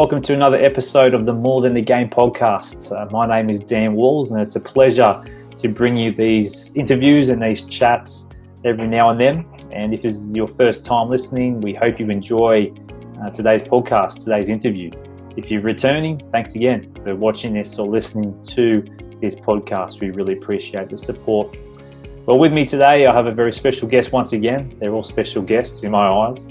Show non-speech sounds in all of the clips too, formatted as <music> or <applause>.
welcome to another episode of the More Than the Game podcast. Uh, my name is Dan Walls, and it's a pleasure to bring you these interviews and these chats every now and then. And if this is your first time listening, we hope you enjoy uh, today's podcast, today's interview. If you're returning, thanks again for watching this or listening to this podcast. We really appreciate the support. Well, with me today, I have a very special guest once again. They're all special guests in my eyes.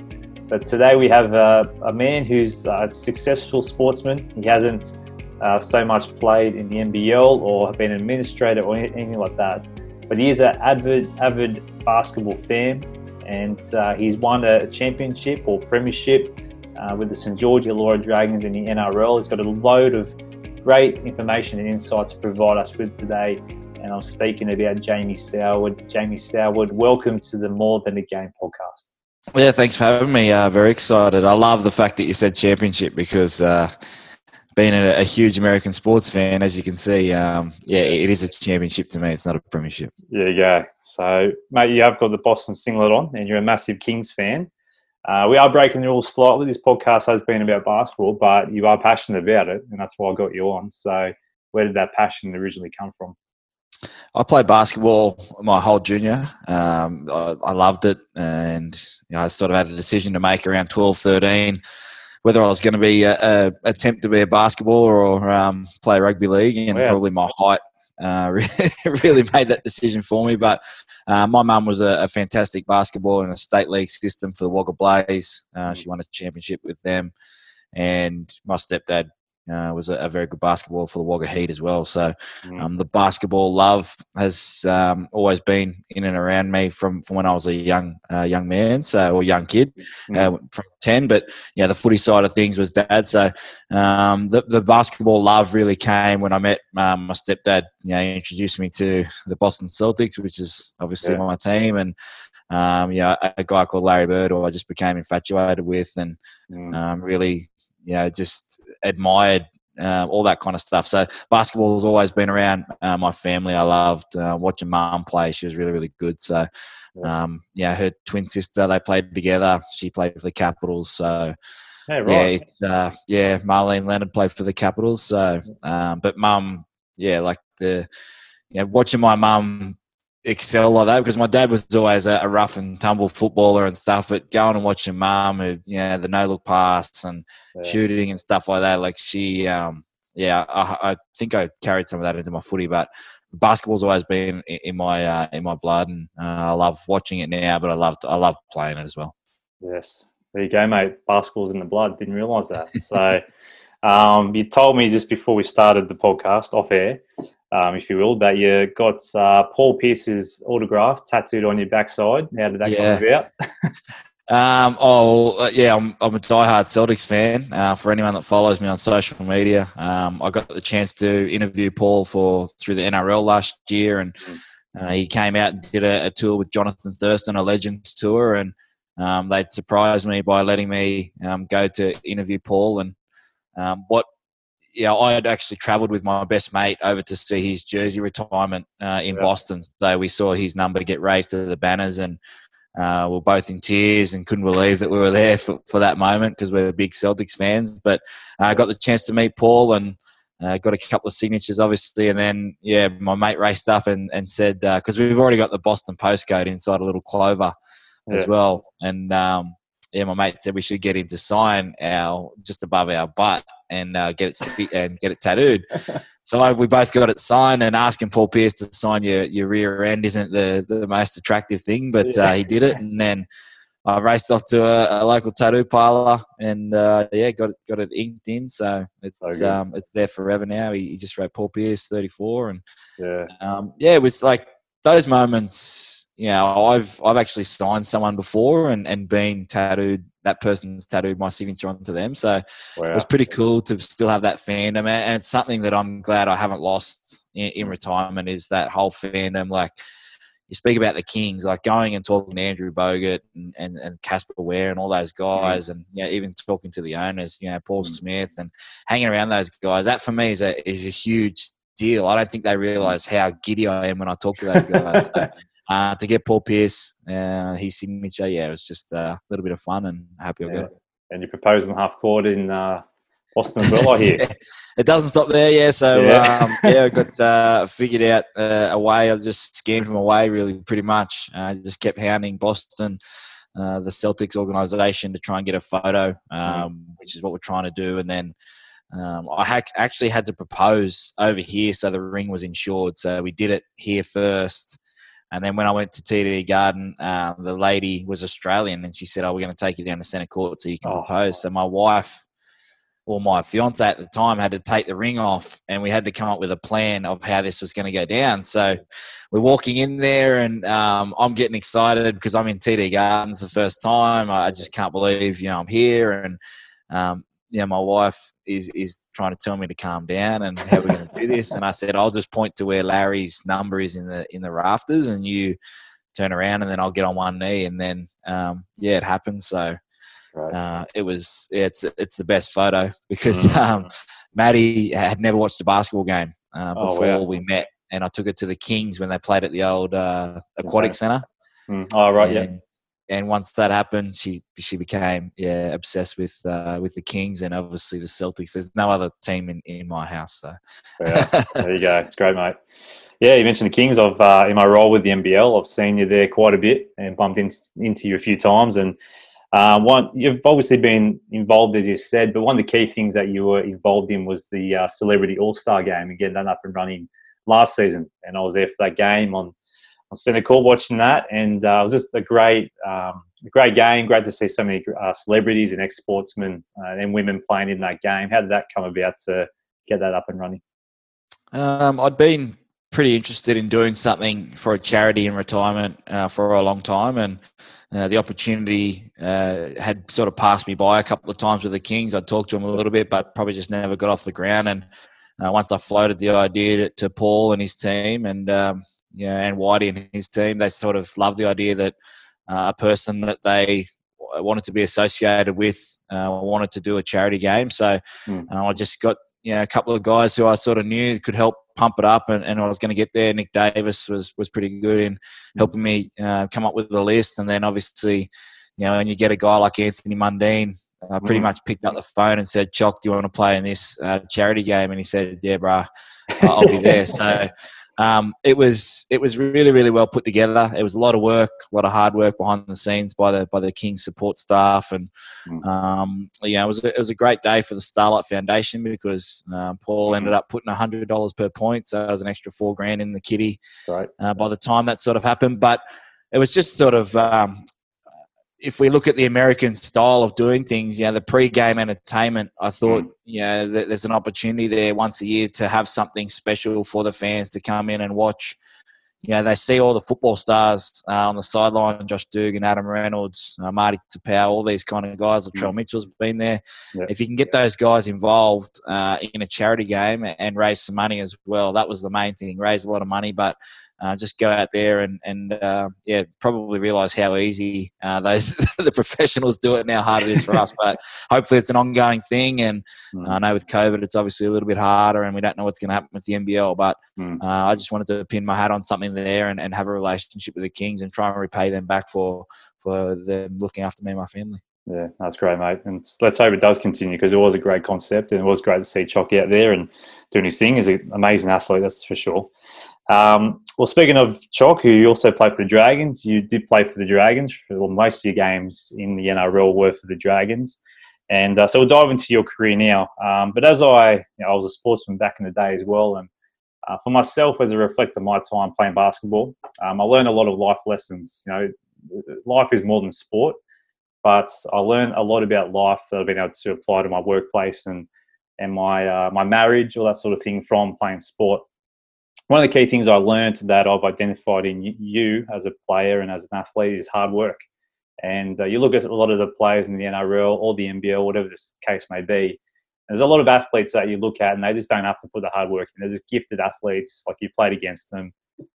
But today we have a, a man who's a successful sportsman. He hasn't uh, so much played in the NBL or been an administrator or anything like that. But he is an avid, avid basketball fan, and uh, he's won a championship or premiership uh, with the St George Illawarra Dragons in the NRL. He's got a load of great information and insights to provide us with today. And I'm speaking about Jamie Soward. Jamie Soward, welcome to the More Than a Game podcast. Yeah, thanks for having me. Uh, very excited. I love the fact that you said championship because uh, being a, a, huge American sports fan, as you can see, um, yeah, it is a championship to me. It's not a premiership. You go. So, mate, you have got the Boston singlet on, and you're a massive Kings fan. Uh, we are breaking the rules slightly. This podcast has been about basketball, but you are passionate about it, and that's why I got you on. So, where did that passion originally come from? I played basketball my whole junior. Um, I, I, loved it, and you know, I sort of had a decision to make around 12, 13, whether I was going to be a, a, attempt to be a basketballer or um, play rugby league, and probably my height uh, <laughs> really made that decision for me. But uh, my mum was a, a, fantastic basketball in a state league system for the Wagga Blaze. Uh, she won a championship with them, and my stepdad uh, was a, a, very good basketball for the Wagga Heat as well. So mm. um, the basketball love has um, always been in and around me from, from when I was a young uh, young man, so or young kid mm. uh, from ten. But yeah, the footy side of things was dad. So um, the the basketball love really came when I met um, my stepdad. You know, he introduced me to the Boston Celtics, which is obviously yeah. my team, and um, yeah, a guy called Larry Bird, who I just became infatuated with, and mm. um, really you know, just admired uh, all that kind of stuff. So basketball has always been around uh, my family. I loved uh, watching mum play. She was really, really good. So, um, yeah, her twin sister, they played together. She played for the Capitals. So, hey, right. yeah, uh, yeah, Marlene Leonard played for the Capitals. So, um, but mum, yeah, like the, you know, watching my mum excel like that because my dad was always a, rough and tumble footballer and stuff. But going and watching mum, who you know the no look pass and yeah. shooting and stuff like that, like she, um, yeah, I, I, think I carried some of that into my footy. But basketball's always been in, in my uh, in my blood, and uh, I love watching it now. But I love I love playing it as well. Yes, there you go, mate. Basketball's in the blood. Didn't realise that. So. <laughs> Um, you told me just before we started the podcast off air um, if you will, that you got uh, Paul Pierce's autograph tattooed on your backside. How did that yeah. come about? <laughs> <laughs> Um, oh, uh, yeah, I'm, I'm a diehard Celtics fan. Uh, for anyone that follows me on social media, um, I got the chance to interview Paul for through the NRL last year, and uh, he came out and did a, a, tour with Jonathan Thurston, a Legends tour, and um, they'd surprised me by letting me um, go to interview Paul. And um, yeah, I had actually travelled with my best mate over to see his jersey retirement uh, in yeah. Boston. So we saw his number get raised to the banners, and uh, we are both in tears and couldn't believe that we were there for, for that moment because we're big Celtics fans. But I uh, got the chance to meet Paul and uh, got a couple of signatures, obviously, and then yeah, my mate raced up and, and said because uh, we've already got the Boston postcode inside a little clover yeah. as well, and um, yeah, my mate said we should get him to sign our just above our butt and uh, get it and get it tattooed. so we both got it signed, and asking Paul Pierce to sign your, your rear end isn't the, the most attractive thing, but uh, he did it, and then I raced off to a, a local tattoo parlor, and uh, yeah, got it got it inked in. So it's so um, it's there forever now. He, he, just wrote Paul Pierce, thirty four, and yeah, um, yeah, it was like those moments you know, I've I've actually signed someone before and, and been tattooed. That person's tattooed my signature onto them, so wow. it was pretty cool to still have that fandom. And it's something that I'm glad I haven't lost in, in retirement is that whole fandom. Like you speak about the Kings, like going and talking to Andrew Bogut and, and, and Casper Ware and all those guys, mm. and you know, even talking to the owners, you know, Paul mm. Smith and hanging around those guys. That for me is a is a huge deal. I don't think they realise how giddy I am when I talk to those guys. So, <laughs> uh, to get Paul Pierce, uh, his signature, yeah, it was just uh, a little bit of fun and happy I got it. And you proposed in half court in uh, Boston as well, I hear. <laughs> it doesn't stop there, yeah. So yeah, um, yeah I got uh, figured out uh, a way. I just scammed him away, really, pretty much. I just kept hounding Boston, uh, the Celtics organisation, to try and get a photo, um, mm. which is what we're trying to do. And then um, I ha- actually had to propose over here, so the ring was insured. So we did it here first. And then when I went to TD Garden, um, the lady was Australian, and she said, "Oh, we're going to take you down to centre court so you can oh. propose." So my wife or my fiance at the time had to take the ring off and we had to come up with a plan of how this was going to go down so we're walking in there and um, i'm getting excited because i'm in td gardens the first time i just can't believe you know i'm here and um, you know my wife is is trying to tell me to calm down and how we're going to do this and i said i'll just point to where larry's number is in the in the rafters and you turn around and then i'll get on one knee and then um, yeah it happens so Right. Uh, it was it's it's the best photo <laughs> because mm. um, Maddie had never watched a basketball game uh, before oh, wow. we met, and I took her to the Kings when they played at the old uh, aquatic okay. center. Mm. Oh right, and, yeah. And once that happened, she she became yeah obsessed with uh, with the Kings and obviously the Celtics. There's no other team in, in my house, so yeah, there you go. It's great, mate. Yeah, you mentioned the Kings. I've uh, in my role with the NBL, I've seen you there quite a bit and bumped in, into you a few times, and um, one, you've obviously been involved, as you said, but one of the key things that you were involved in was the uh, Celebrity All Star game and getting that up and running last season. And I was there for that game on Centre Court watching that, and uh, it was just a great, um, great game. Great to see so many uh, celebrities and ex-sportsmen uh, and women playing in that game. How did that come about to get that up and running? Um, I'd been pretty interested in doing something for a charity in retirement uh, for a long time, and uh, the opportunity uh, had sort of passed me by a couple of times with the Kings. I'd talked to them a little bit, but probably just never got off the ground. And once I floated the idea to, to, Paul and his team, and um, yeah, and Whitey and his team, they sort of loved the idea that uh, a person that they wanted to be associated with uh, wanted to do a charity game. So mm. I just got you know, a couple of guys who I sort of knew could help pump it up, and, and I was going to get there. Nick Davis was was pretty good in helping me uh, come up with the list, and then obviously, you know, when you get a guy like Anthony Mundine, I pretty mm. much picked up the phone and said, "Choc, do you want to play in this uh, charity game?" And he said, "Yeah, bro, I'll be <laughs> there." so um, it was it was really really well put together. It was a lot of work, a lot of hard work behind the scenes by the by the King's support staff, and mm. um, yeah, it was a, it was a great day for the Starlight Foundation because uh, Paul ended up putting hundred dollars per point, so it was an extra four grand in the kitty. Right. Uh, by the time that sort of happened, but it was just sort of um, if we look at the American style of doing things, you know, the pre-game entertainment, I thought, mm. you know, there's an opportunity there once a year to have something special for the fans to come in and watch. You know, they see all the football stars uh, on the sideline, Josh Dugan, Adam Reynolds, uh, Marty Taupau, all these kind of guys. Latrell mm. Mitchell's been there. Yep. If you can get those guys involved uh, in a charity game and raise some money as well, that was the main thing. Raise a lot of money, but uh, just go out there and and uh, yeah, probably realise how easy uh, those <laughs> the professionals do it now. Hard it is for us, but hopefully it's an ongoing thing. And mm. I know with COVID, it's obviously a little bit harder, and we don't know what's going to happen with the NBL. But mm. I just wanted to pin my hat on something there and, and have a relationship with the Kings and try and repay them back for for them looking after me and my family. Yeah, that's great, mate. And let's hope it does continue because it was a great concept and it was great to see Chocky out there and doing his thing. He's an amazing athlete, that's for sure. Um, well, speaking of Choc, who you also played for the Dragons, you did play for the Dragons for most of your games in the NRL were for the Dragons. And uh, so we'll dive into your career now. Um, but as I, you know, I was a sportsman back in the day as well, and uh, for myself, as a reflect of my time playing basketball, um, I learned a lot of life lessons. You know, life is more than sport, but I learned a lot about life that I've been able to apply to my workplace and and my uh, my marriage, all that sort of thing from playing sport one of the key things I learned that I've identified in you as a player and as an athlete is hard work. And uh, you look at a lot of the players in the NRL or the NBL, whatever the case may be. There's a lot of athletes that you look at and they just don't have to put the hard work in. They're just gifted athletes, like you played against them.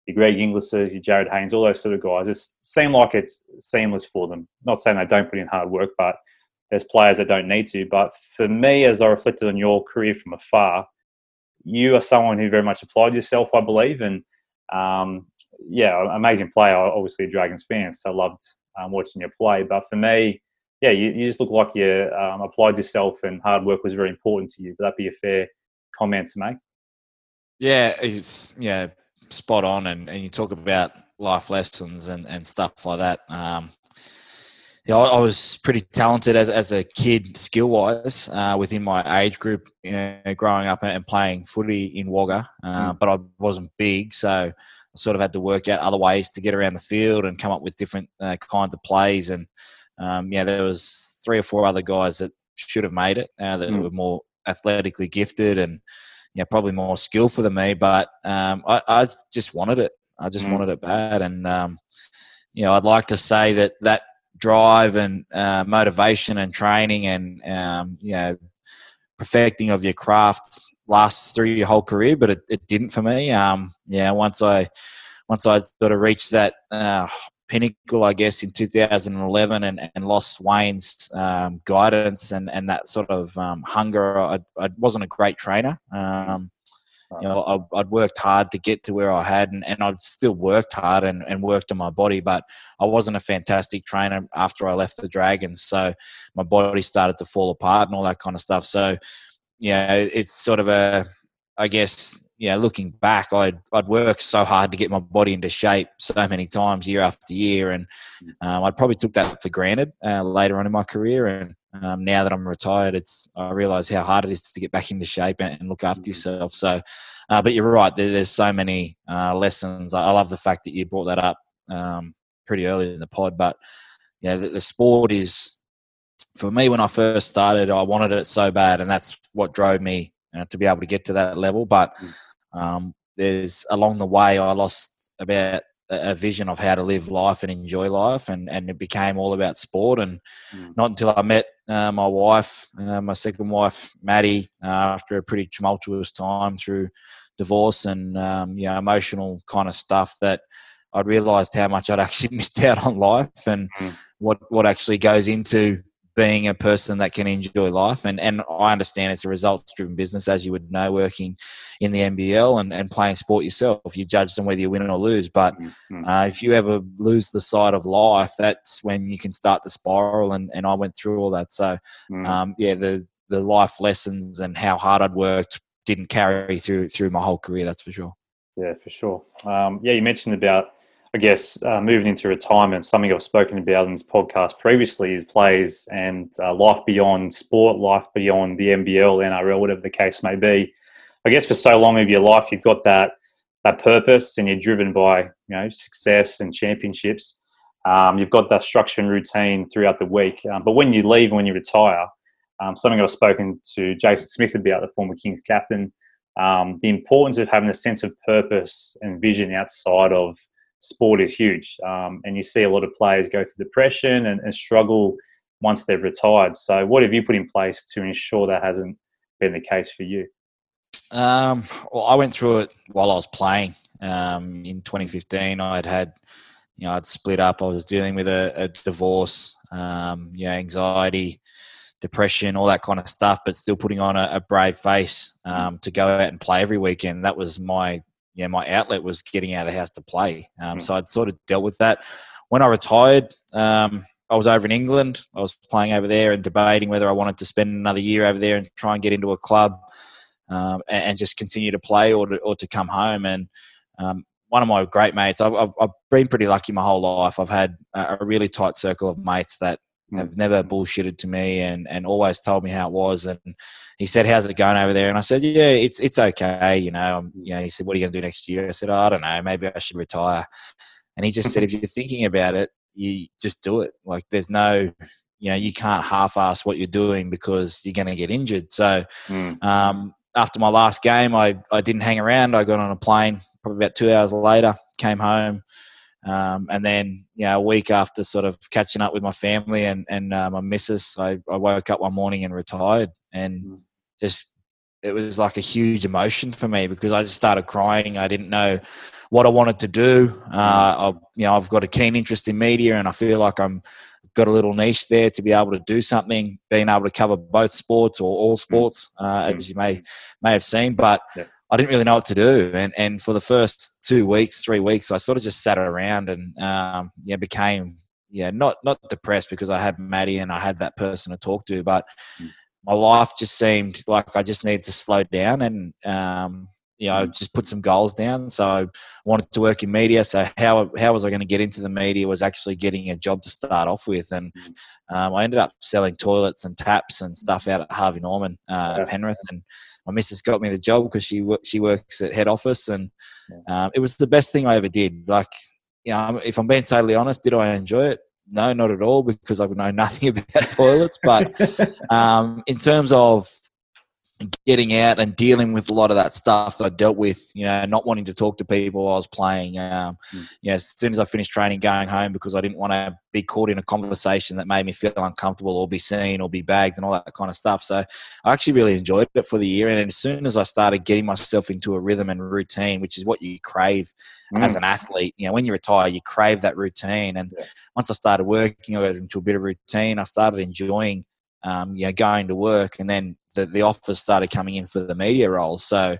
Your Greg Inglis's, your Jarryd Haynes, all those sort of guys. It seems like it's seamless for them. Not saying they don't put in hard work, but there's players that don't need to. But for me, as I reflected on your career from afar, you are someone who very much applied yourself, I believe, and um, yeah, amazing player. Obviously, a Dragons fan, so loved um, watching you play. But for me, yeah, you, you just look like you um, applied yourself and hard work was very important to you. Would that be a fair comment to make? Yeah, it's yeah, spot on. And, and you talk about life lessons and, and stuff like that. Um, yeah, I, I was pretty talented as, as a kid, skill wise, uh, within my age group, you know, growing up and playing footy in Wagga, uh, mm. but I wasn't big, so I sort of had to work out other ways to get around the field and come up with different uh, kinds of plays. And um, yeah, there was three or four other guys that should have made it uh, that mm. were more athletically gifted and yeah, probably more skillful than me. But um, I, I, just wanted it. I just mm. wanted it bad, and um, you know, I'd like to say that that drive and uh, motivation and training and um, you know perfecting of your craft lasts through your whole career, but it, it didn't for me. Um, yeah, once I once I sort of reached that uh, pinnacle, I guess, in 2011 and, and lost Wayne's um, guidance and, and that sort of um, hunger. I, I, wasn't a great trainer. Um, you know, I, would worked hard to get to where I had, and, and I'd still worked hard and, and worked on my body, but I wasn't a fantastic trainer after I left the Dragons. So my body started to fall apart and all that kind of stuff. So, yeah, it's sort of a, I guess, yeah, looking back, I'd I'd worked so hard to get my body into shape so many times year after year, and um, I probably took that for granted uh, later on in my career. And um, now that I'm retired, it's I realise how hard it is to get back into shape and, and look after mm. yourself. So, uh, but you're right. There, there's so many uh, lessons. I, I, love the fact that you brought that up um, pretty early in the pod. But yeah, the, the sport is for me when I first started. I wanted it so bad, and that's what drove me uh, to be able to get to that level. But mm. Um, there's along the way, I lost about a vision of how to live life and enjoy life, and, and it became all about sport. And mm. not until I met uh, my wife, uh, my second wife, Maddie, uh, after a pretty tumultuous time through divorce and um, you know emotional kind of stuff, that I realised how much I'd <laughs> actually missed out on life and mm. what what actually goes into being a person that can enjoy life. And, and I understand it's a results driven business, as you would know, working in the NBL and, and playing sport yourself. You judge them whether you win or lose. But mm-hmm. uh, if you ever lose the sight of life, that's when you can start to spiral. And, and I went through all that. So, mm. um, yeah, the, the life lessons and how hard I'd worked didn't carry through through my whole career, that's for sure. Yeah, for sure. Um, yeah, you mentioned about I guess uh, moving into retirement, something I've spoken about in this podcast previously is plays and uh, life beyond sport, life beyond the NBL, NRL, whatever the case may be. I guess for so long of your life, you've got that that purpose and you're driven by you know success and championships. Um, you've got that structure and routine throughout the week. Um, but when you leave and when you retire, um, something I've spoken to Jason Smith about, the former Kings captain, um, the importance of having a sense of purpose and vision outside of sport is huge. Um, and you see a lot of players go through depression and, and, struggle once they've retired. So, what have you put in place to ensure that hasn't been the case for you? Um, well, I went through it while I was playing. Um, in 2015, I'd had, you know, I'd split up. I was dealing with a, a divorce, um, you know, anxiety, depression, all that kind of stuff, but still putting on a, a brave face um, to go out and play every weekend. That was my yeah, my outlet was getting out of the house to play. Um, mm. So I'd sort of dealt with that. When I retired, um, I was over in England. I was playing over there and debating whether I wanted to spend another year over there and try and get into a club um, and, and, just continue to play or to, or to come home. And um, one of my great mates, I've, I've, I've, been pretty lucky my whole life. I've had a really tight circle of mates that have never bullshitted to me and, and always told me how it was. And he said, "How's it going over there?" And I said, "Yeah, it's it's okay." You know, um, you know. He said, "What are you going to do next year?" I said, oh, "I don't know. Maybe I should retire." And he just said, <laughs> "If you're thinking about it, you just do it. Like there's no." You know, you can't half-ass what you're doing because you're going to get injured. So, mm. um, after my last game, I, I didn't hang around. I got on a plane probably about two hours later, came home, um, and then, you know, a week after sort of catching up with my family and, and uh, my missus, I, I woke up one morning and retired. And mm. just, it was like a huge emotion for me because I just started crying. I didn't know what I wanted to do. Uh, I, you know, I've got a keen interest in media and I feel like I'm got a little niche there to be able to do something, being able to cover both sports or all mm. sports, uh, as you may may have seen. But yeah. I didn't really know what to do. And, and for the first two weeks, three weeks, I sort of just sat around and, um, yeah, became, yeah, not not depressed because I had Maddie and I had that person to talk to, but mm. my life just seemed like I just needed to slow down and um, you know, mm. just put some goals down. So I wanted to work in media. So how how was I going to get into the media? Was actually getting a job to start off with, and mm. um, I ended up selling toilets and taps and stuff out at Harvey Norman, uh. Penrith, and my missus got me the job because she she works at head office, and um, it was the best thing I ever did. Like, you know, if I'm being totally honest, did I enjoy it? No, not at all, because I would know <laughs> nothing about toilets. But <laughs> um, in terms of getting out and dealing with a lot of that stuff that I dealt with, you know, not wanting to talk to people while I was playing. Um, mm. You know, as soon as I finished training, going home because I didn't want to be caught in a conversation that made me feel uncomfortable or be seen or be bagged and all that kind of stuff. So I actually really enjoyed it for the year. And as soon as I started getting myself into a rhythm and routine, which is what you crave mm. as an athlete, you know, when you retire, you crave that routine. And yeah. once I started working, I got into a bit of routine. I started enjoying um, you know, going to work, and then the, the offers started coming in for the media roles. So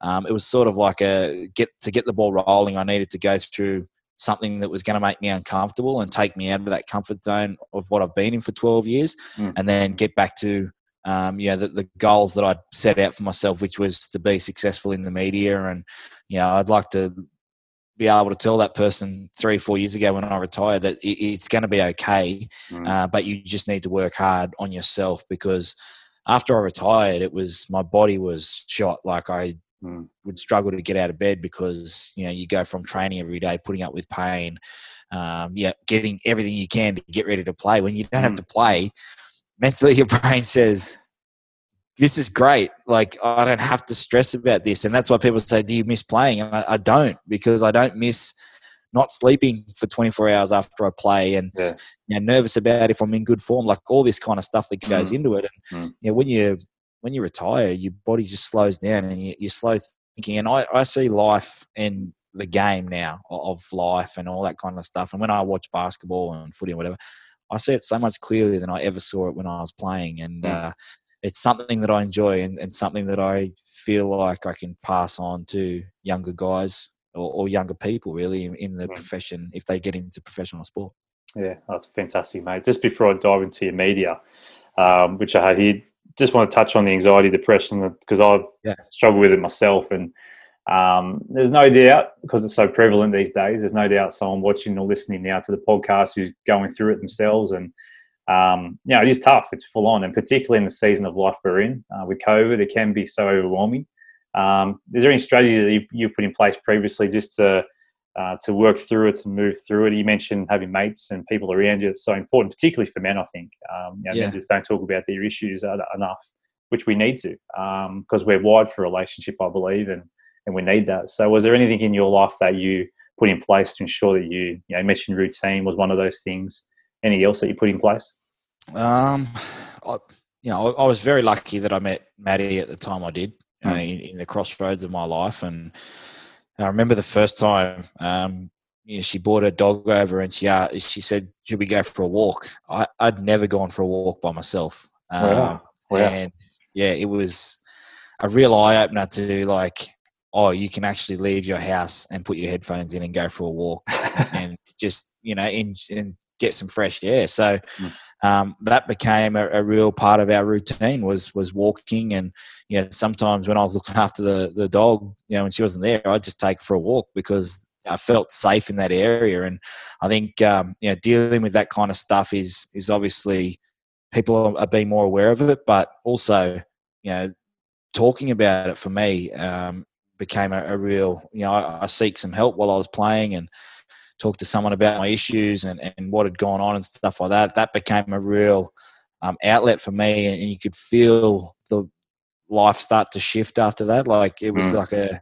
um, it was sort of like a get to get the ball rolling. I needed to go through something that was going to make me uncomfortable and take me out of that comfort zone of what I've been in for 12 years, mm. and then get back to um, you know the, the goals that I'd set out for myself, which was to be successful in the media, and you know I'd like to be able to tell that person three, four years ago when I retired that it's going to be okay, mm. uh, but you just need to work hard on yourself because after I retired, it was my body was shot. Like I mm. would struggle to get out of bed because you know you go from training every day, putting up with pain, um, yeah, getting everything you can to get ready to play. When you don't mm. have to play, mentally <laughs> your brain says this is great. Like I don't have to stress about this, and that's why people say, "Do you miss playing?" And I, I don't because I don't miss not sleeping for 24 hours after I play, and yeah. you know, nervous about if I'm in good form, like all this kind of stuff that goes mm. into it. And mm. you know, when you when you retire, your body just slows down, and you, you're slow thinking. And I, I see life in the game now of life and all that kind of stuff. And when I watch basketball and footy and whatever, I see it so much clearly than I ever saw it when I was playing. And mm. uh, it's something that I enjoy and, and, something that I feel like I can pass on to younger guys or, or younger people really in, in the mm. profession if they get into professional sport. Yeah, that's fantastic, mate. Just before I dive into your media, um, which I had here, just want to touch on the anxiety, depression, because I've yeah. struggled with it myself. And um, there's no doubt, because it's so prevalent these days, there's no doubt someone watching or listening now to the podcast who's going through it themselves. And um, you know, it is tough. It's full on, and particularly in the season of life we're in uh, with COVID, it can be so overwhelming. Um, is there any strategies that you, you put in place previously just to uh, to work through it, to move through it? You mentioned having mates and people around you. It's so important, particularly for men. I think um, you know, yeah. men just don't talk about their issues enough, which we need to because um, we're wired for relationship, I believe, and and we need that. So, was there anything in your life that you put in place to ensure that you, you know, you mentioned routine was one of those things anything else that you put in place? Um, I, you know, I, I, was very lucky that I met Maddie at the time I did mm. uh, in, in, the crossroads of my life, and I remember the first time. Um, you know, she brought her dog over and she uh, she said, "Should we go for a walk?" I, would never gone for a walk by myself, um, wow. Wow. and yeah, it was a real eye opener to like oh, you can actually leave your house and put your headphones in and go for a walk <laughs> and just, you know, in, in, get some fresh air. So mm. um, that became a, a, real part of our routine was was walking. And you know, sometimes when I was looking after the the dog, you know, when she wasn't there, I'd just take her for a walk because I felt safe in that area. And I think um, you know, dealing with that kind of stuff is is obviously people are being more aware of it, but also you know, talking about it for me um, became a, a, real. You know, I, I seek some help while I was playing and talk to someone about my issues and, and what had gone on and stuff like that. That became a real um, outlet for me, and you could feel the life start to shift after that. Like it was mm. like a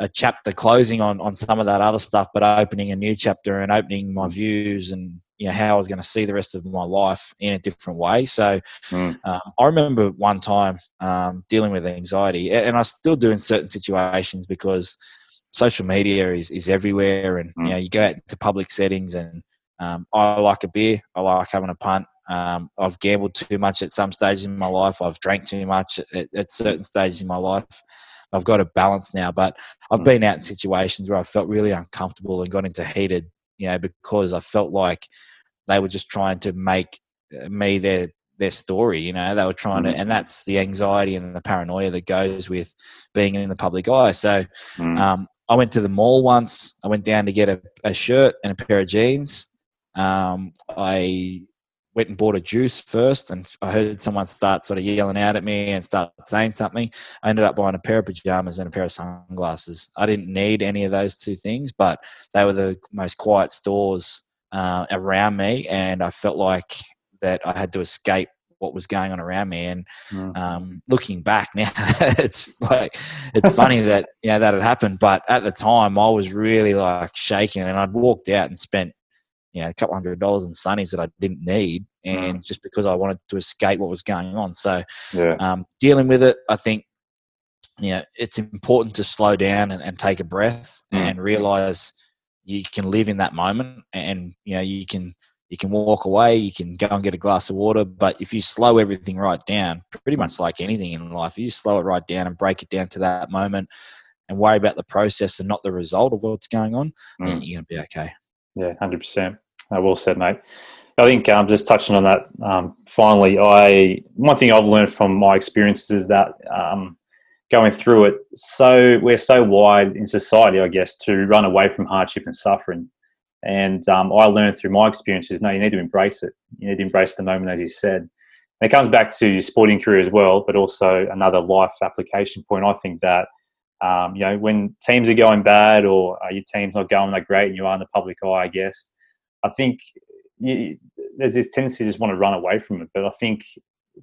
a chapter closing on on some of that other stuff, but opening a new chapter and opening my views and you know how I was going to see the rest of my life in a different way. So mm. um, I remember one time um, dealing with anxiety, and I still do in certain situations because social media is, is everywhere and mm. you know you go out to public settings and um, I like a beer I like having a punt um, I've gambled too much at some stages in my life I've drank too much at, at, certain stages in my life I've got a balance now but I've mm. been out in situations where I felt really uncomfortable and got into heated you know because I felt like they were just trying to make uh, me their their story. You know, they were trying mm. to, and that's the anxiety and the paranoia that goes with being in the public eye. So, mm. um, I went to the mall once. I went down to get a, a shirt and a pair of jeans. Um, I went and bought a juice first, and I heard someone start sort of yelling out at me and start saying something. I ended up buying a pair of pajamas and a pair of sunglasses. I didn't need any of those two things, but they were the most quiet stores uh, around me, and I felt like that I had to escape what was going on around me. And mm. um, looking back <laughs> now, it's like it's funny <laughs> that you know that had happened, but at the time I was really like shaking, and I'd walked out and spent you know, a couple hundred dollars in sunnies that I didn't need, and mm. just because I wanted to escape what was going on. So, yeah. um, dealing with it, I think, you know, it's important to slow down and, and take a breath mm. and realize you can live in that moment, and you know, you can you can walk away, you can go and get a glass of water, but if you slow everything right down, pretty much like anything in life, if you slow it right down and break it down to that moment and worry about the process and not the result of what's going on, mm. then you're going to be okay. Yeah, hundred percent. Uh, well said, mate. I think um, just touching on that. Um, finally, I one thing I've learned from my experiences is that um, going through it, so we're so wide in society, I guess, to run away from hardship and suffering. And um, I learned through my experiences, no, you need to embrace it. You need to embrace the moment, as you said. And it comes back to your sporting career as well, but also another life application point. I think that um, you know, when teams are going bad or uh, your team's not going that great and you are in the public eye, I guess, I think you, there's this tendency to just want to run away from it. But I think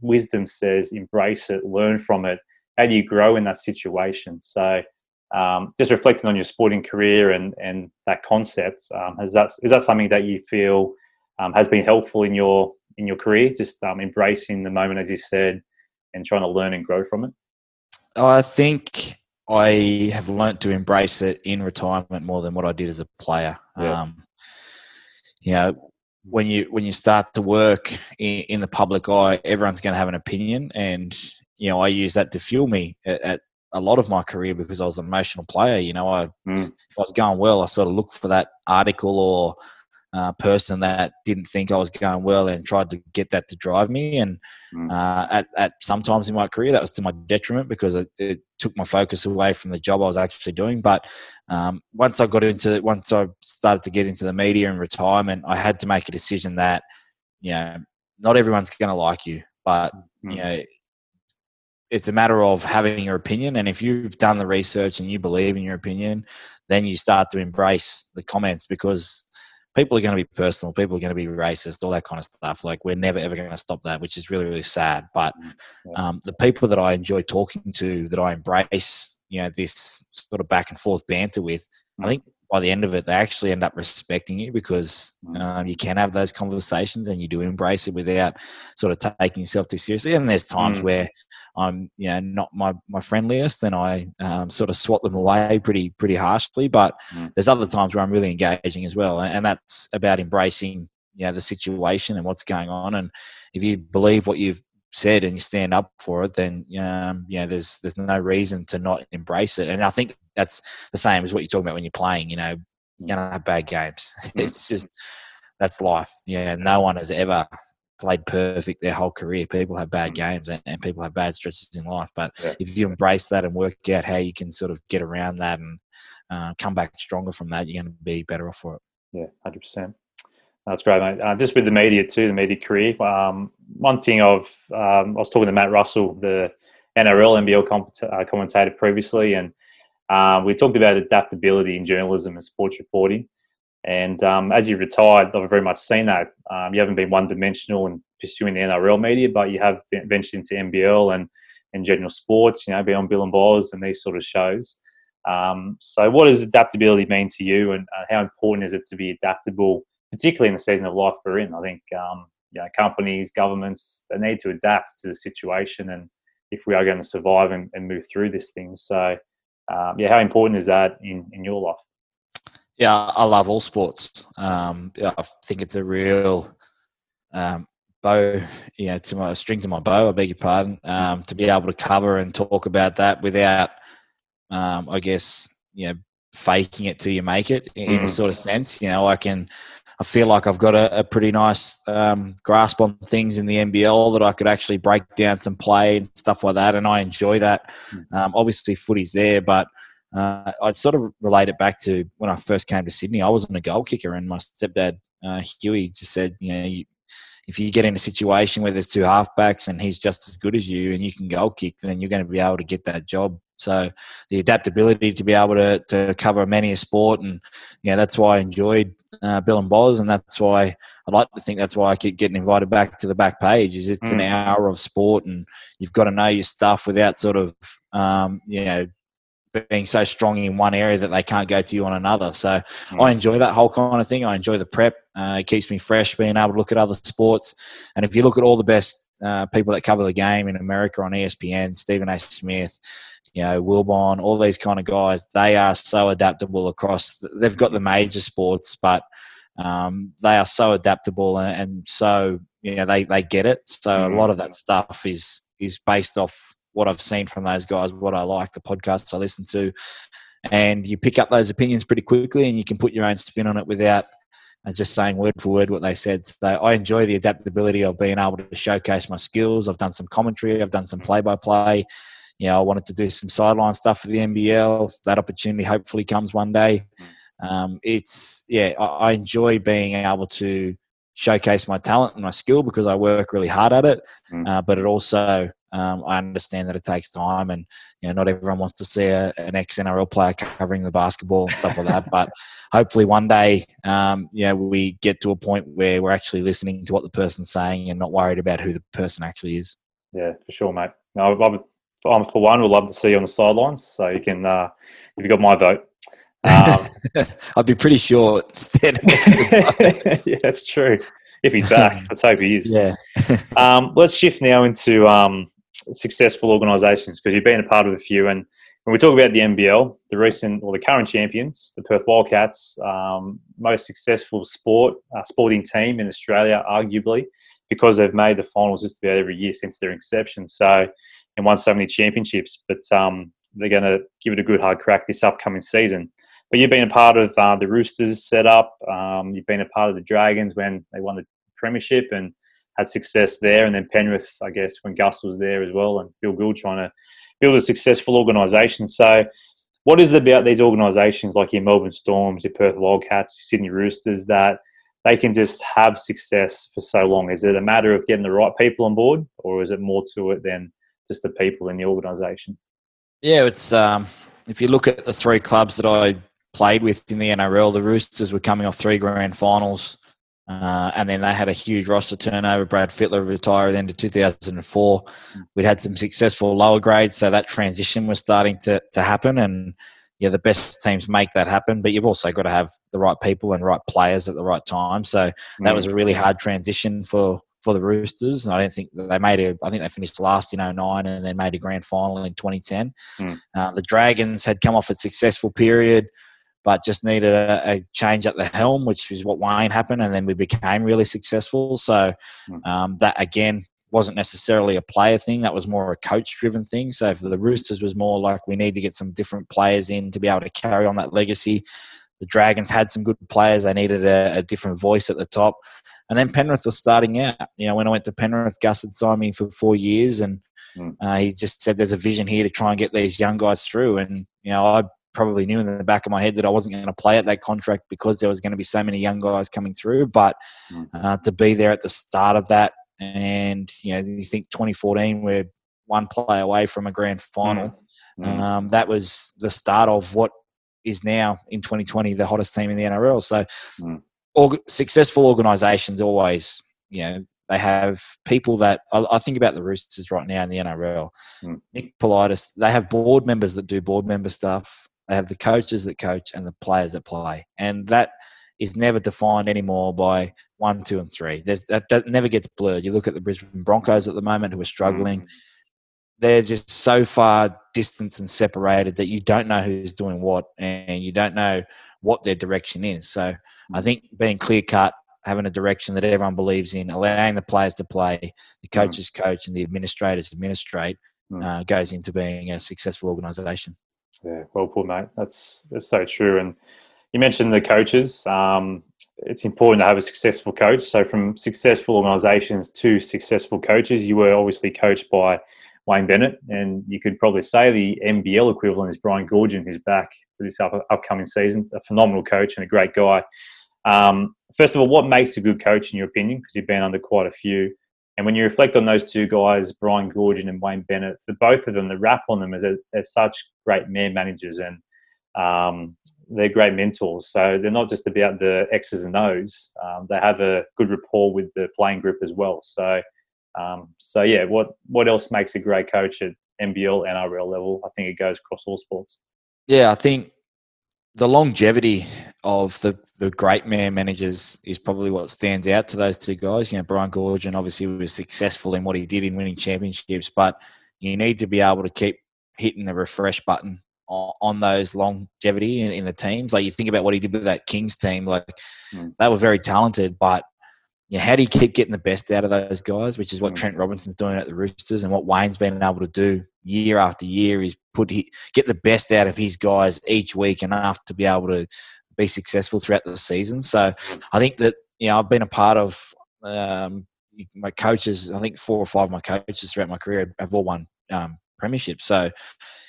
wisdom says embrace it, learn from it. How do you grow in that situation? So, um, just reflecting on your sporting career and, and that concept, um, has that, is that something that you feel um, has been helpful in your in your career? Just um, embracing the moment, as you said, and trying to learn and grow from it. I think I have learnt to embrace it in retirement more than what I did as a player. Yeah. Um, you know, when you when you start to work in, in the public eye, everyone's going to have an opinion, and you know, I use that to fuel me at, at a lot of my career because I was an emotional player. You know, I mm. if I was going well, I sort of looked for that article or uh, person that didn't think I was going well and tried to get that to drive me. And mm. uh, at, at sometimes in my career, that was to my detriment because it, it, took my focus away from the job I was actually doing. But um, once I got into once I started to get into the media and retirement, I had to make a decision that you know not everyone's going to like you, but mm. you know it's a matter of having your opinion. And if you've done the research and you believe in your opinion, then you start to embrace the comments because people are going to be personal, people are going to be racist, all that kind of stuff. Like we're never ever going to stop that, which is really really sad. But mm, um, the people that I enjoy talking to, that I embrace, you know, this sort of back and forth banter with, I mm. think by the end of it, they actually end up respecting you because mm. um, you can have those conversations and you do embrace it without sort of taking yourself too seriously. And there's times mm. where I'm, you know, not my, my friendliest and I um, sort of swat them away pretty pretty harshly. But mm. there's other times where I'm really engaging as well, and that's about embracing, you know, the situation and what's going on. And if you believe what you've said and you stand up for it, then um, you know there's there's no reason to not embrace it. And I think that's the same as what you're talking about when you're playing. You know, you're gonna have bad games. <laughs> it's just that's life. Yeah, no one has ever played perfect their whole career. People have bad mm. games and, and people have bad stretches in life. But yeah. if you embrace that and work out how you can sort of get around that and uh, come back stronger from that, you're going to be better off for it. Yeah, hundred percent. That's great, mate. Uh, just with the media too, the media career. Um, one thing of um, I was talking to Matt Russell, the NRL NBL uh, commentator previously, and uh, we talked about adaptability in journalism and sports reporting. And um, as you've retired, I've very much seen that. Um, you haven't been one dimensional in pursuing the NRL media, but you have ventured into NBL and, and general sports, you know, be on Bill and Boz and these sort of shows. Um, so, what does adaptability mean to you, and uh, how important is it to be adaptable, particularly in the season of life we're in? I think um, you know, companies, governments, they need to adapt to the situation, and if we are going to survive and, and move through this thing. So, um, yeah, how important is that in, in your life? Yeah, I love all sports. Um, yeah, I think it's a real um, bow, you know, to my string to my bow. I beg your pardon. Um, to be able to cover and talk about that without, um, I guess, you know, faking it till you make it in mm. a sort of sense. You know, I can I feel like I've got a, a pretty nice um, grasp on things in the NBL that I could actually break down some play and stuff like that, and I enjoy that. Hmm. Um, obviously, footy's there, but uh, I'd sort of relate it back to when I first came to Sydney. I wasn't a goal kicker, and my stepdad uh, Huey just said, you know, you, if you get in a situation where there's two halfbacks and he's just as good as you and you can goal kick, then you're going to be able to get that job. So the adaptability to be able to, to cover many a sport, and yeah, that's why I enjoyed uh, Bill and Boz, and that's why I like to think that's why I keep getting invited back to the back page. Is it's mm. an hour of sport, and you've got to know your stuff without sort of um, you know being so strong in one area that they can't go to you on another. So mm. I enjoy that whole kind of thing. I enjoy the prep. Uh, it keeps me fresh, being able to look at other sports. And if you look at all the best uh, people that cover the game in America on ESPN, Stephen A. Smith, you know, Wilbon, all these kind of guys, they are so adaptable across. They've got the major sports, but um, they are so adaptable and, and, so you know they they get it. So mm. a lot of that stuff is is based off what I've seen from those guys, what I like, the podcasts I listen to, and you pick up those opinions pretty quickly, and you can put your own spin on it without uh, just saying word for word what they said. So I enjoy the adaptability of being able to showcase my skills. I've done some commentary, I've done some play by play. You know, I wanted to do some sideline stuff for the NBL. That opportunity hopefully comes one day. Um, it's yeah, I, I enjoy being able to showcase my talent and my skill because I work really hard at it. Mm. Uh, but it also um, I understand that it takes time, and you know not everyone wants to see a, an ex NRL player covering the basketball and stuff like that. <laughs> But hopefully, one day, um, you know, we get to a point where we're actually listening to what the person's saying and not worried about who the person actually is. Yeah, for sure, mate. No, I'm, I'm for one. Would love to see you on the sidelines, so you can. Uh, if you got my vote, um, <laughs> I'd be pretty sure <laughs> standing next yeah, that's true. If he's back, let's hope he is. Yeah. um, let's shift now into um, successful organisations because you've been a part of a few. And when we talk about the NBL, the recent or the current champions, the Perth Wildcats, um, most successful sport uh, sporting team in Australia, arguably, because they've made the finals just about every year since their inception. So, and won so many championships. But um, they're going to give it a good hard crack this upcoming season. But you've been a part of uh, the Roosters setup. Um, you've been a part of the Dragons when they won the premiership and had success there. And then Penrith, I guess, when Gus was there as well, and Phil Gould trying to build a successful organisation. So, what is it about these organisations like your Melbourne Storms, your Perth Wildcats, your Sydney Roosters that they can just have success for so long? Is it a matter of getting the right people on board, or is it more to it than just the people in the organisation? Yeah, it's um, if you look at the three clubs that I played with in the NRL, the Roosters were coming off three grand finals. Uh, and then they had a huge roster turnover. Brad Fittler retired into 2004. We'd had some successful lower grades, so that transition was starting to, to happen. And yeah, the best teams make that happen, but you've also got to have the right people and right players at the right time. So that was a really hard transition for for the Roosters. And I don't think they made a. I think they finished last in 09 and then made a grand final in 2010. Mm. Uh, the Dragons had come off a successful period but just needed a, a, change at the helm, which is what Wayne happened, and then we became really successful. So hmm. um, that again wasn't necessarily a player thing; that was more a coach-driven thing. So for the Roosters, was more like we need to get some different players in to be able to carry on that legacy. The Dragons had some good players; they needed a, a different voice at the top. And then Penrith was starting out. You know, when I went to Penrith, Gus had signed me for four years, and hmm. uh, he just said, "There's a vision here to try and get these young guys through." And you know, I probably knew in the back of my head that I wasn't going to play at that contract because there was going to be so many young guys coming through. But mm. uh, to be there at the start of that, and you know, you think 2014, we're one play away from a grand final. Mm. mm. Um, that was the start of what is now in 2020 the hottest team in the NRL. So, mm. org- successful organisations always, you know, they have people that I, I, think about the Roosters right now in the NRL. Mm. Nick Politis, they have board members that do board member stuff. They have the coaches that coach and the players that play, and that is never defined anymore by one, two, and three. There's that, that never gets blurred. You look at the Brisbane Broncos at the moment, who are struggling. Mm. They're just so far distanced and separated that you don't know who's doing what, and you don't know what their direction is. So I mm. think being clear cut, having a direction that everyone believes in, allowing the players to play, the mm. coaches mm. coach, and the administrators administrate, mm. uh, goes into being a successful organisation. Yeah, well put, mate. That's that's so true. And you mentioned the coaches. Um, it's important to have a successful coach. So, from successful organisations to successful coaches, you were obviously coached by Wayne Bennett, and you could probably say the NBL equivalent is Brian Goorjian, who's back for this up- upcoming season. A phenomenal coach and a great guy. Um, first of all, what makes a good coach in your opinion? Because you've been under quite a few. And when you reflect on those two guys, Brian Goorjian and Wayne Bennett, for both of them, the rap on them is they're such great man managers and um, they're great mentors. So they're not just about the X's and O's. Um, they have a good rapport with the playing group as well. So, um, so yeah, what what else makes a great coach at NBL, and NRL level? I think it goes across all sports. Yeah, I think the longevity of the, the great man managers is probably what stands out to those two guys. You know, Brian Goorjian obviously was successful in what he did in winning championships, but you need to be able to keep hitting the refresh button on, on those longevity in, in, the teams. Like you think about what he did with that Kings team, like mm. they were very talented, but you know, how do you keep getting the best out of those guys, which is what mm. Trent Robinson's doing at the Roosters and what Wayne's been able to do year after year is put get the best out of his guys each week enough to be able to be successful throughout the season. So mm. I think that you know I've been a part of um, my coaches. I think four or five of my coaches throughout my career have all won um, premierships. So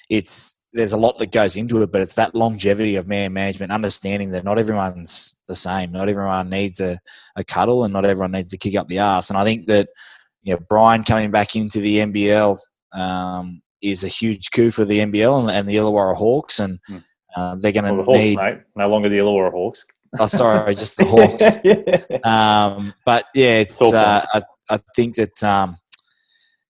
it's there's a lot that goes into it, but it's that longevity of man management, understanding that not everyone's the same. Not everyone needs a, a cuddle and not everyone needs to kick up the ass. And I think that, you know, Brian coming back into the NBL um, is a huge coup for the NBL and, and the Illawarra Hawks. And hmm. Uh, they're going to well, the need. Hawks, mate. No longer the Illawarra Hawks. oh, sorry, just the <laughs> Hawks. yeah. Um, but yeah, it's, uh, I, I think that um,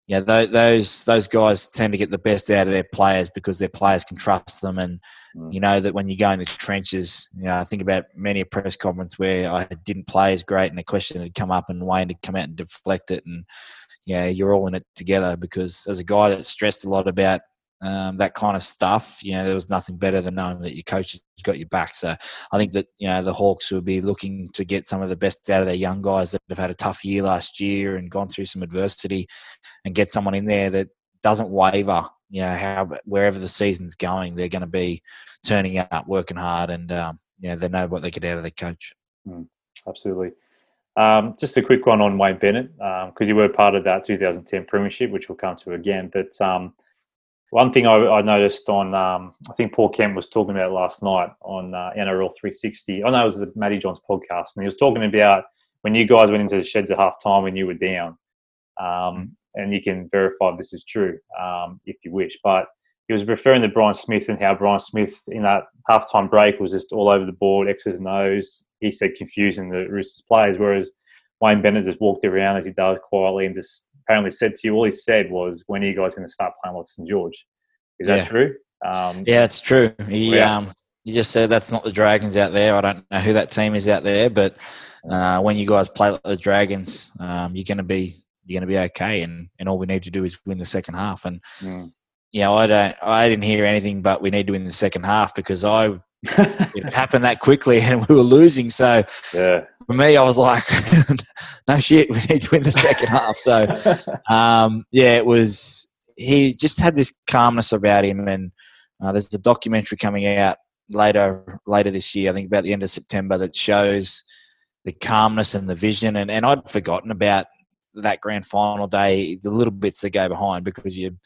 yeah, those those guys tend to get the best out of their players because their players can trust them, and mm. you know that when you go in the trenches, you know, I think about many a press conference where I didn't play as great, and a question had come up, and Wayne had come out and deflect it, and yeah, you're all in it together because as a guy that stressed a lot about um, that kind of stuff, you know, there was nothing better than knowing that your coach has got your back. So I think that, you know, the Hawks will be looking to get some of the best out of their young guys that have had a tough year last year and gone through some adversity and get someone in there that doesn't waver. You know, how wherever the season's going, they're going to be turning up, working hard, and um, you know they know what they get out of their coach. Mm, absolutely. Um, just a quick one on Wayne Bennett because um, you were part of that 2010 Premiership, which we'll come to again. But um, one thing I, I noticed on, um, I think Paul Kent was talking about last night on uh, NRL 360. I know it was the Matty Johns podcast, and he was talking about when you guys went into the sheds at half time when you were down. Um, and you can verify this is true um, if you wish. But he was referring to Brian Smith and how Brian Smith in that halftime break was just all over the board, X's and O's. He said confusing the Roosters players, whereas Wayne Bennett just walked around as he does quietly and just apparently said to you, all he said was, "When are you guys going to start playing like St George?" Is that yeah. true? Um, yeah, it's true. He yeah. um, he just said that's not the Dragons out there. I don't know who that team is out there, but uh, when you guys play like the Dragons, um, you're going to be you're going to be okay, and and all we need to do is win the second half. And mm. you know, I don't, I didn't hear anything, but we need to win the second half because I <laughs> it happened that quickly <laughs> and we were losing. So yeah. For me, I was like, <laughs> no shit, we need to win the second half. So <laughs> um, yeah, it was. He just had this calmness about him, and uh, there's a documentary coming out later later this year. I think about the end of September that shows the calmness and the vision. And, and I'd forgotten about that grand final day, the little bits that go behind because you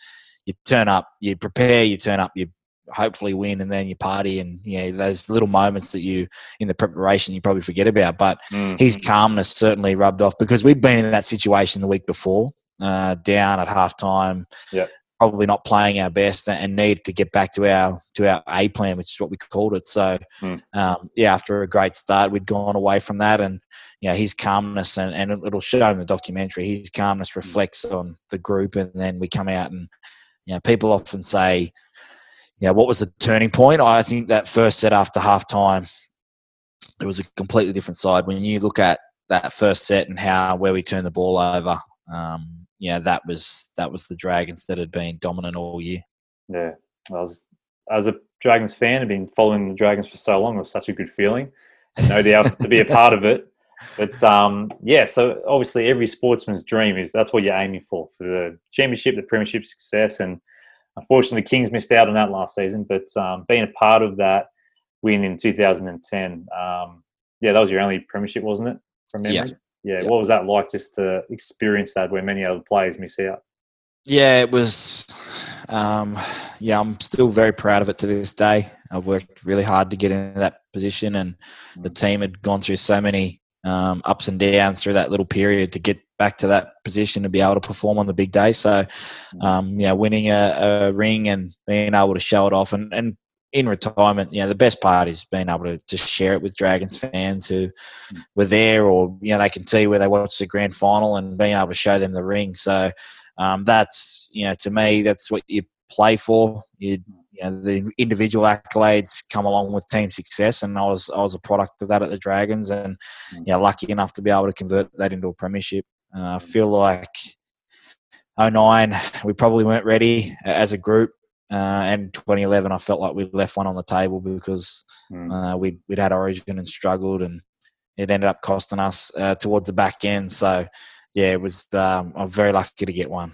you turn up, you prepare, you turn up, you hopefully win and then you party and you know those little moments that you in the preparation you probably forget about but mm-hmm. his calmness certainly rubbed off because we'd been in that situation the week before uh, down at halftime yeah probably not playing our best and need to get back to our to our A plan, which is what we called it. So, mm. um, yeah, after a great start, we'd gone away from that, and you know, his calmness and, and it'll show in the documentary. His calmness hmm. reflects on the group, and then we come out and you know, people often say, you know, what was the turning point? I think that first set after halftime, it was a completely different side. When you look at that first set and how where we turned the ball over, um, yeah, that was that was the Dragons that had been dominant all year. Yeah, I was as a Dragons fan, I've been following the Dragons for so long. It was such a good feeling, and no doubt to be a <laughs> part of it. But um, yeah, so obviously every sportsman's dream is that's what you're aiming for for the championship, the premiership success, and Unfortunately, Kings missed out on that last season, but um, being a part of that win in 2010, um, yeah, that was your only premiership, wasn't it? From memory. Yeah. yeah. What was that like just to experience that where many other players miss out? Yeah, it was. Um, yeah, I'm still very proud of it to this day. I've worked really hard to get in that position, and the mm. team had gone through so many um, ups and downs through that little period to get back to that position to be able to perform on the big day. So, mm. um, yeah, winning a, a, ring and being able to show it off, and, and in retirement, you know, the best part is being able to just share it with Dragons fans who mm. were there, or you know, they can see where they watched the grand final and being able to show them the ring. So, um, that's you know, to me, that's what you play for. You you know, the individual accolades come along with team success, and I was I was a product of that at the Dragons, and mm. you know, lucky enough to be able to convert that into a premiership. Uh, I feel like 09, we probably weren't ready as a group. Uh, and 2011, I felt like we left one on the table because mm. uh, we'd, we'd had Origin and struggled, and it ended up costing us uh, towards the back end. So, yeah, it was. Um, I'm very lucky to get one.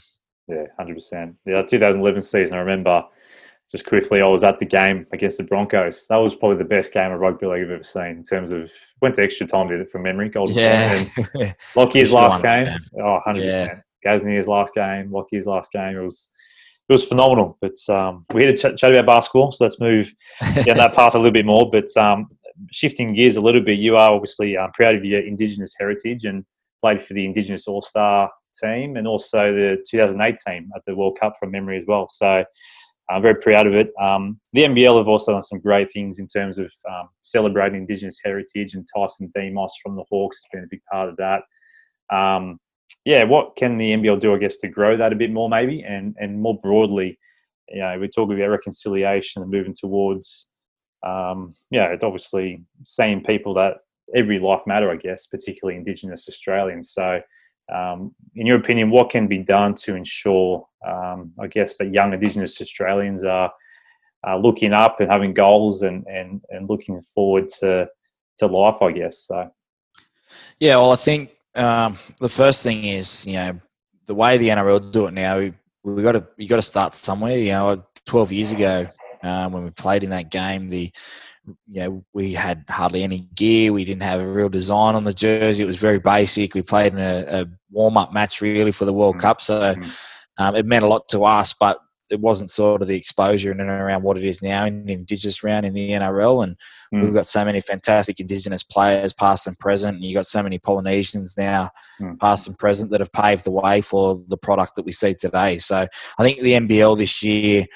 Yeah, hundred percent. Yeah, 2011 season. I remember just quickly, I was at the game against the Broncos. That was probably the best game of rugby league I've ever seen in terms of went to extra time, did it from memory. Gold yeah. And <laughs> Lockyer's last game. game. Oh, 100%. Yeah. Gasnier's last game, Lockyer's last game. It was it was phenomenal. But um, we had to ch- chat about basketball, so let's move down that path a little bit more. But um, shifting gears a little bit, you are obviously um, proud of your Indigenous heritage and played for the Indigenous All Star team and also the 2008 team at the World Cup from memory as well. So I'm very proud of it. Um, the NBL have also done some great things in terms of um, celebrating Indigenous heritage, and Tyson Demos from the Hawks has been a big part of that. Um, yeah, what can the NBL do, I guess, to grow that a bit more, maybe, and and more broadly, you know, we talk about reconciliation and moving towards, um, yeah, obviously seeing people that every life matter, I guess, particularly Indigenous Australians. So um, in your opinion, what can be done to ensure, um, I guess, that young Indigenous Australians are, are, looking up and having goals and, and, and looking forward to, to life, I guess? So. Yeah, well, I think um, the first thing is, you know, the way the NRL do it now, we, we got to you got to start somewhere. You know, 12 years ago um, when we played in that game, the you know, we had hardly any gear. We didn't have a real design on the jersey. It was very basic. We played in a, a warm up match really for the World mm-hmm. Cup, so mm-hmm. um, it meant a lot to us. But it wasn't sort of the exposure in and around what it is now in the Indigenous round in the NRL. And mm. we've got so many fantastic Indigenous players, past and present. And you've got so many Polynesians now, mm. past and present, that have paved the way for the product that we see today. So I think the NBL this year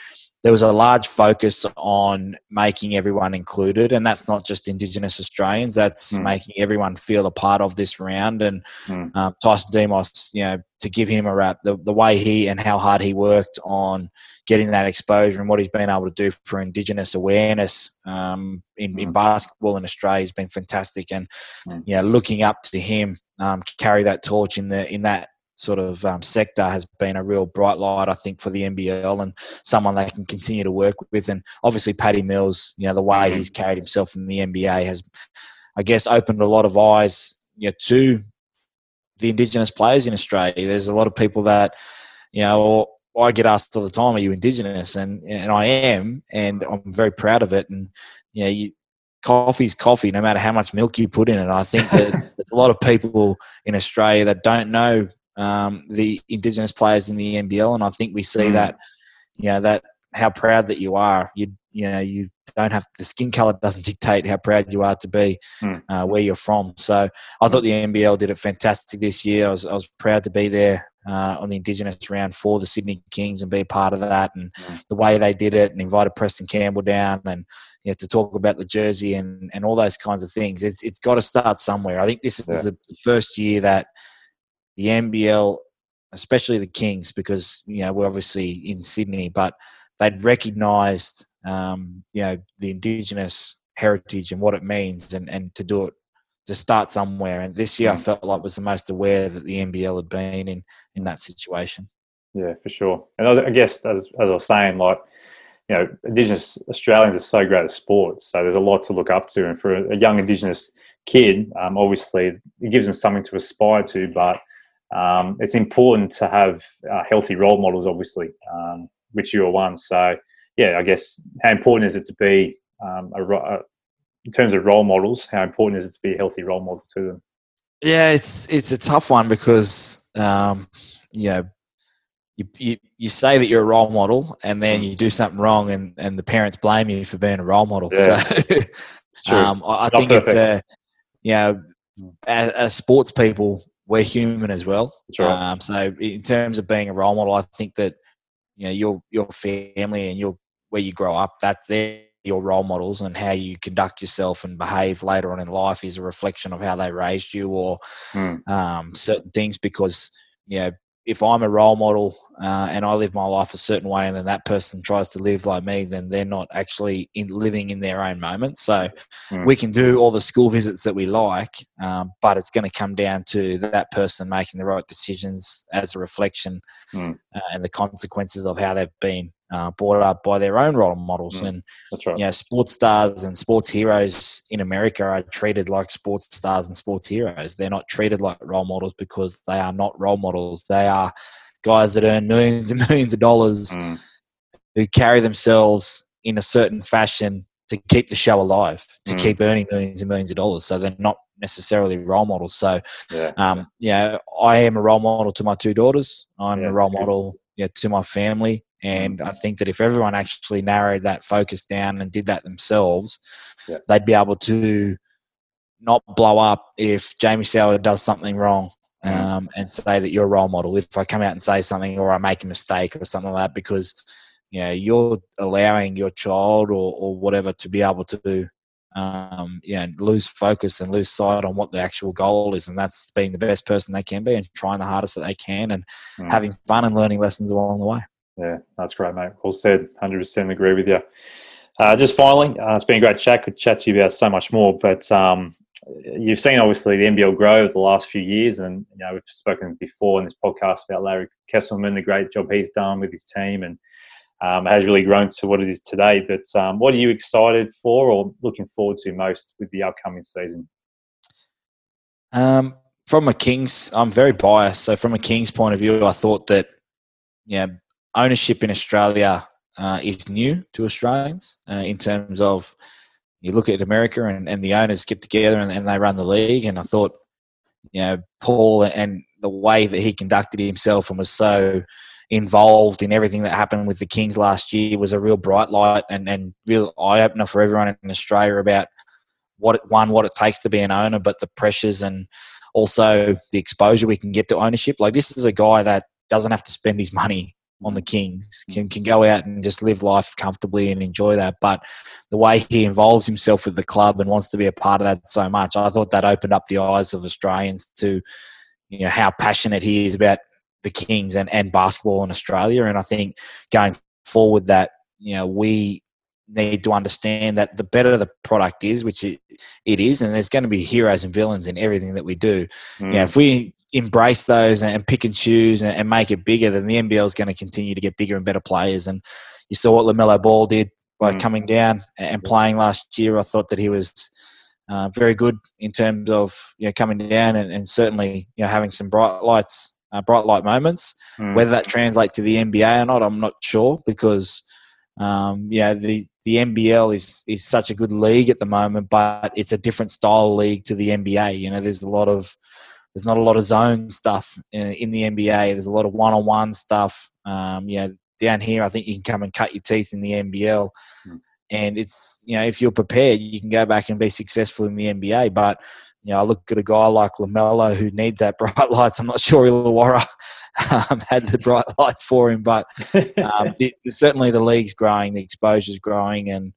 there was a large focus on making everyone included, and that's not just Indigenous Australians. That's mm. making everyone feel a part of this round. And mm. um, Tyson Demos, you know, to give him a wrap, the, the way he and how hard he worked on getting that exposure and what he's been able to do for Indigenous awareness um, in, mm. in, basketball in Australia has been fantastic. And mm. you know, looking up to him um, carry that torch in the in that sort of um, sector has been a real bright light, I think, for the NBL and someone they can continue to work with. And obviously, Paddy Mills, you know, the way he's carried himself in the NBA has, I guess, opened a lot of eyes you know, to the Indigenous players in Australia. There's a lot of people that, you know, I get asked all the time, "Are you Indigenous?" and and I am, and I'm very proud of it. And you know, you, coffee's coffee, no matter how much milk you put in it. I think that <laughs> there's a lot of people in Australia that don't know um, the Indigenous players in the NBL, and I think we see mm. that, you know, that how proud that you are. You you know you don't have the skin color doesn't dictate how proud you are to be mm. uh, where you're from. So I thought the NBL did it fantastic this year. I was I was proud to be there uh, on the Indigenous round for the Sydney Kings and be a part of that, and mm. the way they did it, and invited Preston Campbell down and. You know, to talk about the jersey and, and all those kinds of things, it's it's got to start somewhere. I think this is yeah. the, the first year that the NBL, especially the Kings, because you know we're obviously in Sydney, but they'd recognised um, you know the Indigenous heritage and what it means, and and to do it to start somewhere. And this year, I mm. felt like was the most aware that the NBL had been in in that situation. Yeah, for sure. And I guess as as I was saying, like you know, Indigenous Australians are so great at sports, so there's a lot to look up to. And for a young Indigenous kid, um, obviously, it gives them something to aspire to. But um, it's important to have uh, healthy role models, obviously, um, which you are one. So, yeah, I guess how important is it to be um, a, a, in terms of role models, how important is it to be a healthy role model to them? Yeah, it's it's a tough one because um, you know you, you, you say that you're a role model and then mm. you do something wrong and, and the parents blame you for being a role model. Yeah. So <laughs> um, I, I think perfect. it's a, you know, as, as, sports people, we're human as well. Right. Um, so in terms of being a role model, I think that, you know, your, your family and your, where you grow up, that's their, your role models and how you conduct yourself and behave later on in life is a reflection of how they raised you or mm. um, certain things because, you know, if I'm a role model uh, and I live my life a certain way, and then that person tries to live like me, then they're not actually in living in their own moment. So mm. we can do all the school visits that we like, um, but it's going to come down to that person making the right decisions as a reflection mm. uh, and the consequences of how they've been uh, brought up by their own role models. Mm, and that's right. You know, sports stars and sports heroes in America are treated like sports stars and sports heroes. They're not treated like role models because they are not role models. They are guys that earn millions and <laughs> millions of dollars mm. who carry themselves in a certain fashion to keep the show alive, to mm. keep earning millions and millions of dollars. So they're not necessarily role models. So, yeah, um, yeah. I am a role model to my two daughters. I'm yeah, a role model yeah, to my family. And I think that if everyone actually narrowed that focus down and did that themselves, yeah. they'd be able to not blow up if Jamie Soward does something wrong mm-hmm. um, and say that you're a role model. If I come out and say something or I make a mistake or something like that, because you know you're allowing your child or, or whatever to be able to um, yeah, lose focus and lose sight on what the actual goal is, and that's being the best person they can be and trying the hardest that they can and mm. having fun and learning lessons along the way. Yeah, that's great, mate. Well said. 100% agree with you. Uh, just finally, uh, it's been a great chat. Could chat to you about so much more, but um, you've seen obviously the NBL grow over the last few years, and you know we've spoken before in this podcast about Larry Kestelman, the great job he's done with his team, and um, has really grown to what it is today. But um, what are you excited for or looking forward to most with the upcoming season? Um, from a Kings, I'm very biased. So from a Kings point of view, I thought that yeah, ownership in Australia uh, is new to Australians uh, in terms of you look at America and, and the owners get together and, and, they run the league. And I thought, you know, Paul and the way that he conducted himself and was so involved in everything that happened with the Kings last year was a real bright light and, and real eye opener for everyone in Australia about what it, one what it takes to be an owner, but the pressures and also the exposure we can get to ownership. Like this is a guy that doesn't have to spend his money on the Kings, can, can go out and just live life comfortably and enjoy that. But the way he involves himself with the club and wants to be a part of that so much, I thought that opened up the eyes of Australians to you know how passionate he is about the Kings and, and basketball in Australia. And I think going forward that, you know, we need to understand that the better the product is, which it, it is, and there's going to be heroes and villains in everything that we do. Mm. if we embrace those and pick and choose and, make it bigger, then the NBL is going to continue to get bigger and better players. And you saw what LaMelo Ball did by mm. coming down and playing last year. I thought that he was uh, very good in terms of you know coming down and, and certainly you know having some bright lights, uh, bright light moments. Mm. Whether that translates to the NBA or not, I'm not sure because um, yeah, the the NBL is is such a good league at the moment, but it's a different style league to the NBA. You know, there's a lot of there's not a lot of zone stuff in, in the NBA. There's a lot of one-on-one stuff. Um, you know, down here, I think you can come and cut your teeth in the NBL, mm. and it's you know if you're prepared, you can go back and be successful in the NBA. But you know, I look at a guy like Lamelo who needs that <laughs> bright lights. I'm not sure Illawarra um, had the bright <laughs> lights for him, but um, <laughs> the, certainly the league's growing, the exposure's growing, and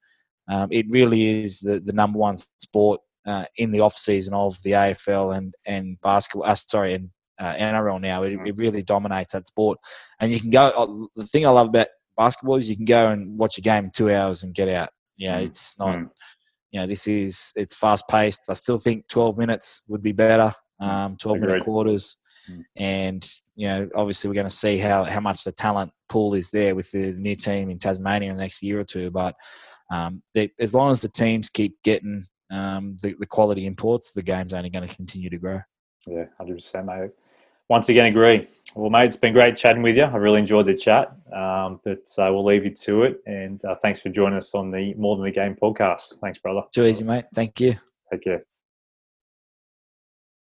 um, it really is the, the number one sport uh, in the off season of the AFL and and basketball. Uh, sorry, and uh, NRL now. It, it, really dominates that sport, and you can go. Uh, the thing I love about basketball is you can go and watch a game in two hours and get out. Yeah, mm. it's not. Mm. You know, this is it's fast paced. I still think twelve minutes would be better. Mm. Um, twelve Agreed. minute quarters. Mm. And you know, obviously, we're going to see how, how much the talent pool is there with the new team in Tasmania in the next year or two. But um, they, as long as the teams keep getting um, the, the quality imports, the game's only going to continue to grow. Yeah, hundred percent, mate. Once again, agree. Well, mate, it's been great chatting with you. I really enjoyed the chat, um, but uh, we'll leave you to it. And uh, thanks for joining us on the More Than the Game podcast. Thanks, brother. Too easy, mate. Thank you. Take care.